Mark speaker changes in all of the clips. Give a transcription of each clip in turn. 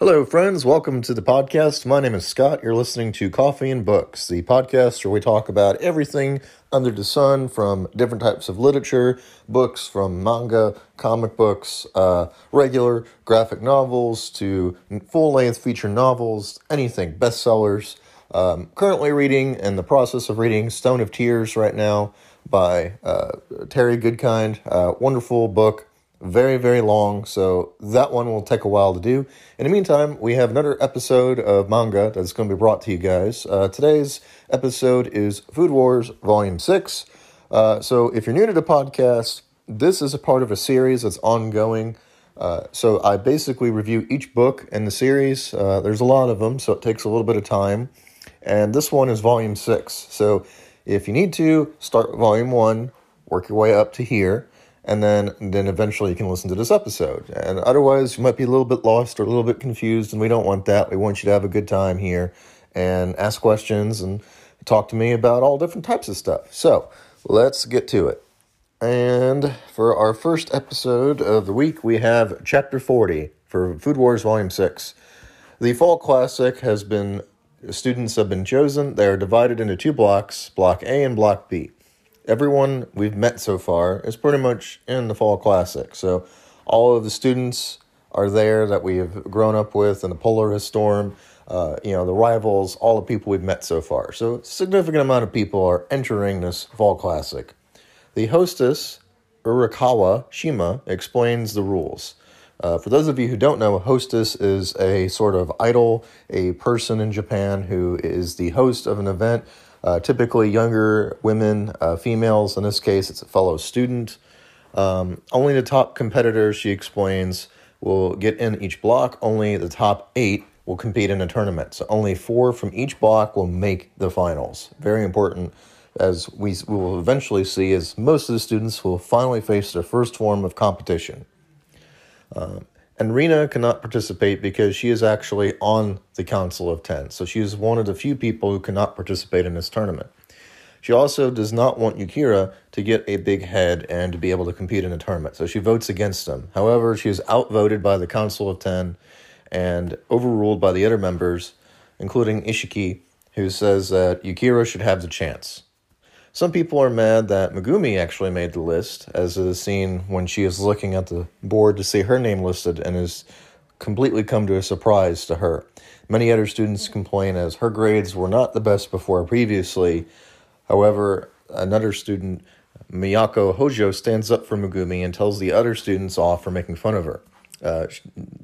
Speaker 1: Hello, friends. Welcome to the podcast. My name is Scott. You're listening to Coffee and Books, the podcast where we talk about everything under the sun from different types of literature, books from manga, comic books, uh, regular graphic novels to full length feature novels, anything, bestsellers. Um, currently reading and the process of reading Stone of Tears right now by uh, Terry Goodkind. Uh, wonderful book very, very long, so that one will take a while to do. In the meantime, we have another episode of manga that's going to be brought to you guys. Uh, today's episode is Food Wars Volume 6. Uh, so if you're new to the podcast, this is a part of a series that's ongoing. Uh, so I basically review each book in the series. Uh, there's a lot of them, so it takes a little bit of time. And this one is Volume 6. So if you need to, start Volume 1, work your way up to here and then then eventually you can listen to this episode. And otherwise, you might be a little bit lost or a little bit confused, and we don't want that. We want you to have a good time here and ask questions and talk to me about all different types of stuff. So let's get to it. And for our first episode of the week, we have Chapter 40 for Food Wars Volume 6. The Fall Classic has been, students have been chosen. They are divided into two blocks, Block A and Block B everyone we've met so far is pretty much in the Fall Classic. So all of the students are there that we have grown up with in the Polaris Storm. Uh, you know, the rivals, all the people we've met so far. So, significant amount of people are entering this Fall Classic. The hostess, Urakawa Shima, explains the rules. Uh, for those of you who don't know, a hostess is a sort of idol, a person in Japan who is the host of an event uh, typically, younger women, uh, females, in this case, it's a fellow student. Um, only the top competitors, she explains, will get in each block. Only the top eight will compete in a tournament. So only four from each block will make the finals. Very important, as we will eventually see, as most of the students will finally face their first form of competition. Um, and Rena cannot participate because she is actually on the Council of Ten. So she is one of the few people who cannot participate in this tournament. She also does not want Yukira to get a big head and to be able to compete in a tournament. So she votes against him. However, she is outvoted by the Council of Ten and overruled by the other members, including Isshiki, who says that Yukira should have the chance. Some people are mad that Megumi actually made the list, as is seen when she is looking at the board to see her name listed and has completely come to a surprise to her. Many other students complain as her grades were not the best before previously. However, another student, Miyako Hojo, stands up for Megumi and tells the other students off for making fun of her. Uh,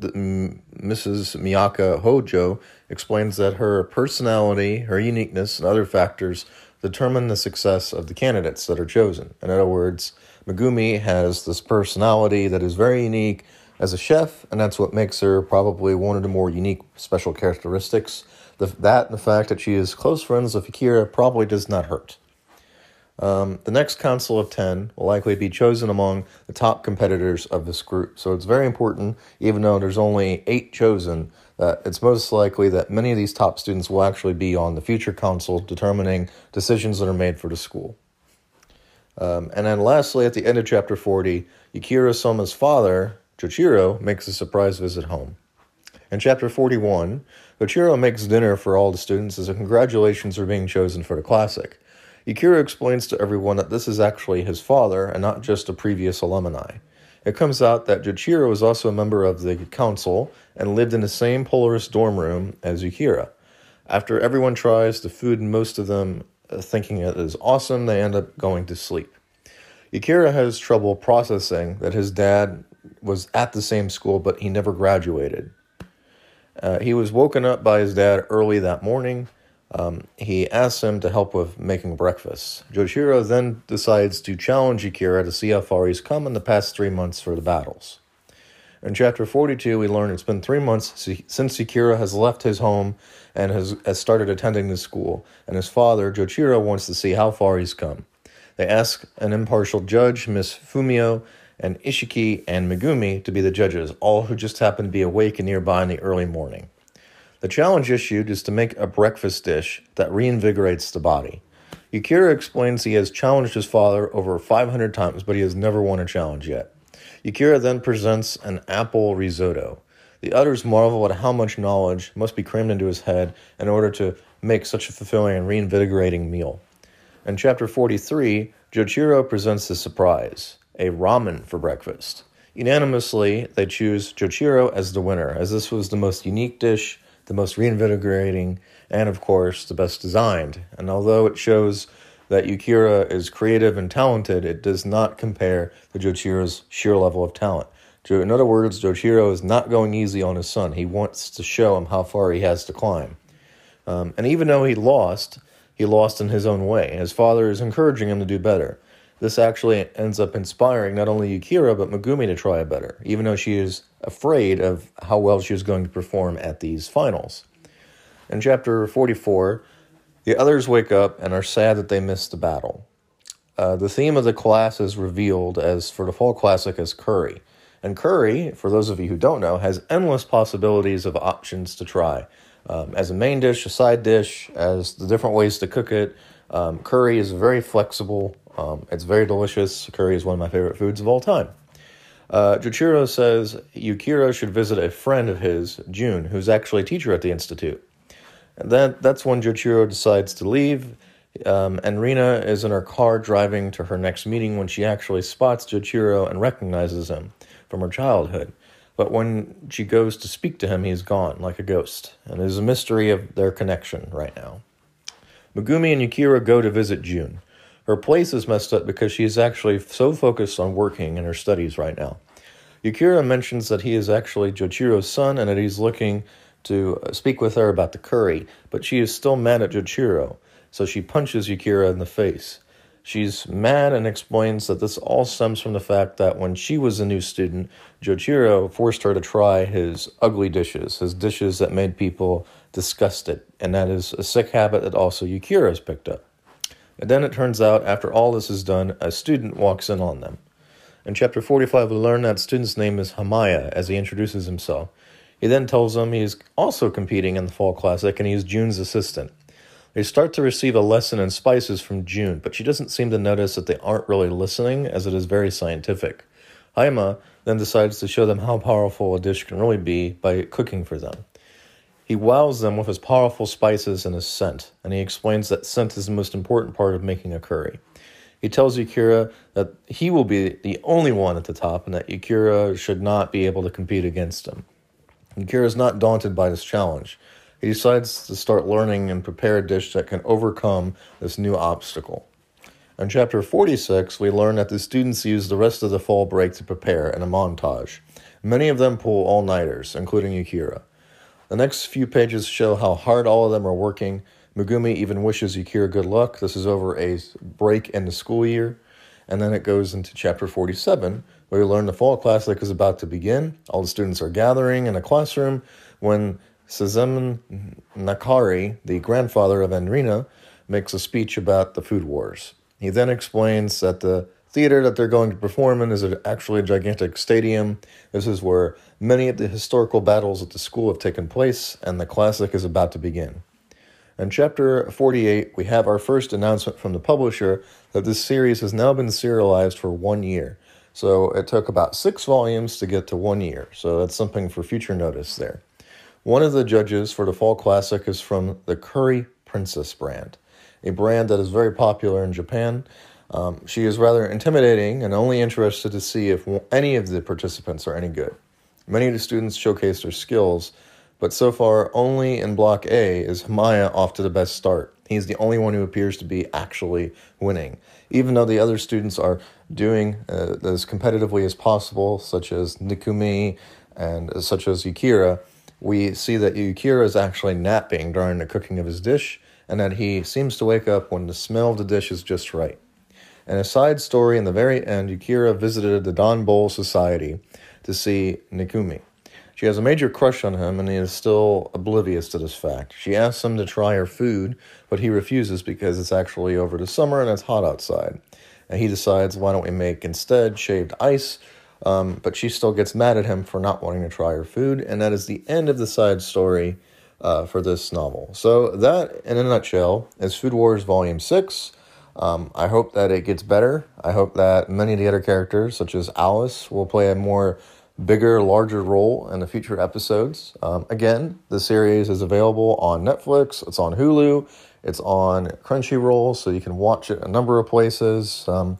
Speaker 1: Mrs. Miyako Hojo explains that her personality, her uniqueness, and other factors determine the success of the candidates that are chosen. In other words, Megumi has this personality that is very unique as a chef, and that's what makes her probably one of the more unique special characteristics. The, that and the fact that she is close friends with Akira probably does not hurt. Um, the next Council of 10 will likely be chosen among the top competitors of this group. So it's very important, even though there's only eight chosen, that it's most likely that many of these top students will actually be on the future council determining decisions that are made for the school. Um, and then lastly, at the end of chapter 40, Yukira Soma's father, Jochiro, makes a surprise visit home. In chapter 41, Jochiro makes dinner for all the students as a congratulations for being chosen for the classic. Yukira explains to everyone that this is actually his father and not just a previous alumni. It comes out that Jochiro was also a member of the council and lived in the same Polaris dorm room as Yukira. After everyone tries the food most of them uh, thinking it is awesome, they end up going to sleep. Yukira has trouble processing that his dad was at the same school, but he never graduated. Uh, he was woken up by his dad early that morning um, he asks him to help with making breakfast. Jochiro then decides to challenge Akira to see how far he's come in the past three months for the battles. In chapter 42, we learn it's been three months since Akira has left his home and has, has started attending the school, and his father, Jochiro, wants to see how far he's come. They ask an impartial judge, Miss Fumio, and Isshiki and Megumi to be the judges, all who just happen to be awake and nearby in the early morning. The challenge issued is to make a breakfast dish that reinvigorates the body. Yukira explains he has challenged his father over 500 times, but he has never won a challenge yet. Yukira then presents an apple risotto. The others marvel at how much knowledge must be crammed into his head in order to make such a fulfilling and reinvigorating meal. In chapter 43, Jochiro presents a surprise a ramen for breakfast. Unanimously, they choose Jochiro as the winner, as this was the most unique dish, the most reinvigorating, and of course, the best designed. And although it shows that Yukira is creative and talented, it does not compare to Jochiro's sheer level of talent. In other words, Jochiro is not going easy on his son. He wants to show him how far he has to climb. Um, and even though he lost, he lost in his own way. His father is encouraging him to do better. This actually ends up inspiring not only Yukira, but Megumi to try better, even though she is afraid of how well she is going to perform at these finals. In chapter 44, the others wake up and are sad that they missed the battle. Uh, the theme of the class is revealed as for the Fall Classic as curry. And curry, for those of you who don't know, has endless possibilities of options to try. Um, as a main dish, a side dish, as the different ways to cook it. Um, curry is very flexible. Um, it's very delicious. Curry is one of my favorite foods of all time. Uh, Jochiro says Yukira should visit a friend of his, June, who's actually a teacher at the institute. And that, that's when Juchiro decides to leave, um, and Rina is in her car driving to her next meeting when she actually spots Juchiro and recognizes him from her childhood. But when she goes to speak to him, he's gone like a ghost, and there's a mystery of their connection right now. Megumi and Yukira go to visit June. Her place is messed up because she is actually so focused on working and her studies right now. Yukira mentions that he is actually Jochiro's son and that he's looking to uh, speak with her about the curry, but she is still mad at Jochiro, so she punches Yukira in the face. She's mad and explains that this all stems from the fact that when she was a new student, Jochiro forced her to try his ugly dishes, his dishes that made people disgusted, and that is a sick habit that also Yukira has picked up. And then it turns out, after all this is done, a student walks in on them. In chapter 45, we learn that student's name is Hamaya as he introduces himself. He then tells them he is also competing in the Fall Classic and he is June's assistant. They start to receive a lesson in spices from June, but she doesn't seem to notice that they aren't really listening, as it is very scientific. Haima then decides to show them how powerful a dish can really be by cooking for them. He wows them with his powerful spices and his scent, and he explains that scent is the most important part of making a curry. He tells Yukira that he will be the only one at the top and that Yukira should not be able to compete against him. Yukira is not daunted by this challenge. He decides to start learning and prepare a dish that can overcome this new obstacle. In chapter 46, we learn that the students use the rest of the fall break to prepare in a montage. Many of them pull all nighters, including Yukira. The next few pages show how hard all of them are working. Megumi even wishes Yukira good luck. This is over a break in the school year. And then it goes into chapter 47, where we learn the fall classic is about to begin. All the students are gathering in a classroom when Suzeman Nakari, the grandfather of Enrina, makes a speech about the food wars. He then explains that the theater that they're going to perform in is actually a gigantic stadium. This is where many of the historical battles at the school have taken place, and the classic is about to begin. In chapter 48, we have our first announcement from the publisher that this series has now been serialized for one year. So it took about six volumes to get to one year. So that's something for future notice there. One of the judges for the Fall Classic is from the Curry Princess brand, a brand that is very popular in Japan. Um, she is rather intimidating and only interested to see if any of the participants are any good. Many of the students showcase their skills, but so far only in Block A is Hamaya off to the best start. He's the only one who appears to be actually winning, even though the other students are doing uh, as competitively as possible, such as Nikumi and uh, such as Yukira we see that Yukira is actually napping during the cooking of his dish, and that he seems to wake up when the smell of the dish is just right. And a side story in the very end, Yukira visited the Don Bowl Society to see Nikumi. She has a major crush on him, and he is still oblivious to this fact. She asks him to try her food, but he refuses because it's actually over the summer and it's hot outside. And he decides, why don't we make instead shaved ice um, but she still gets mad at him for not wanting to try her food, and that is the end of the side story uh, for this novel. So, that, in a nutshell, is Food Wars Volume 6. Um, I hope that it gets better. I hope that many of the other characters, such as Alice, will play a more bigger, larger role in the future episodes. Um, again, the series is available on Netflix, it's on Hulu, it's on Crunchyroll, so you can watch it a number of places. Um,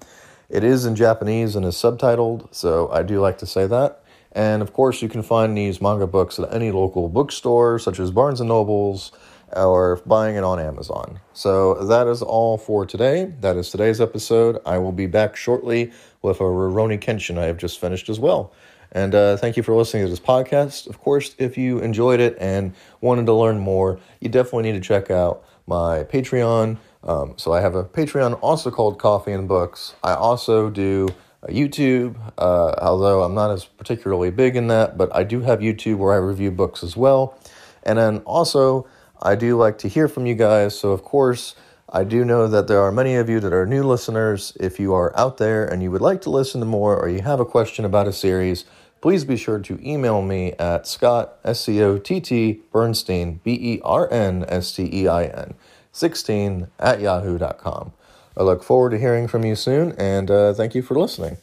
Speaker 1: it is in Japanese and is subtitled, so I do like to say that. And of course, you can find these manga books at any local bookstore, such as Barnes and Nobles, or buying it on Amazon. So that is all for today. That is today's episode. I will be back shortly with a Rurouni Kenshin I have just finished as well. And uh, thank you for listening to this podcast. Of course, if you enjoyed it and wanted to learn more, you definitely need to check out my Patreon. Um, so I have a Patreon also called Coffee and Books. I also do YouTube, uh, although I'm not as particularly big in that, but I do have YouTube where I review books as well. And then also, I do like to hear from you guys. So, of course, I do know that there are many of you that are new listeners. If you are out there and you would like to listen to more or you have a question about a series, please be sure to email me at Scott, S C O T T, Bernstein, B E R N S T E I N, 16 at yahoo.com. I look forward to hearing from you soon, and uh, thank you for listening.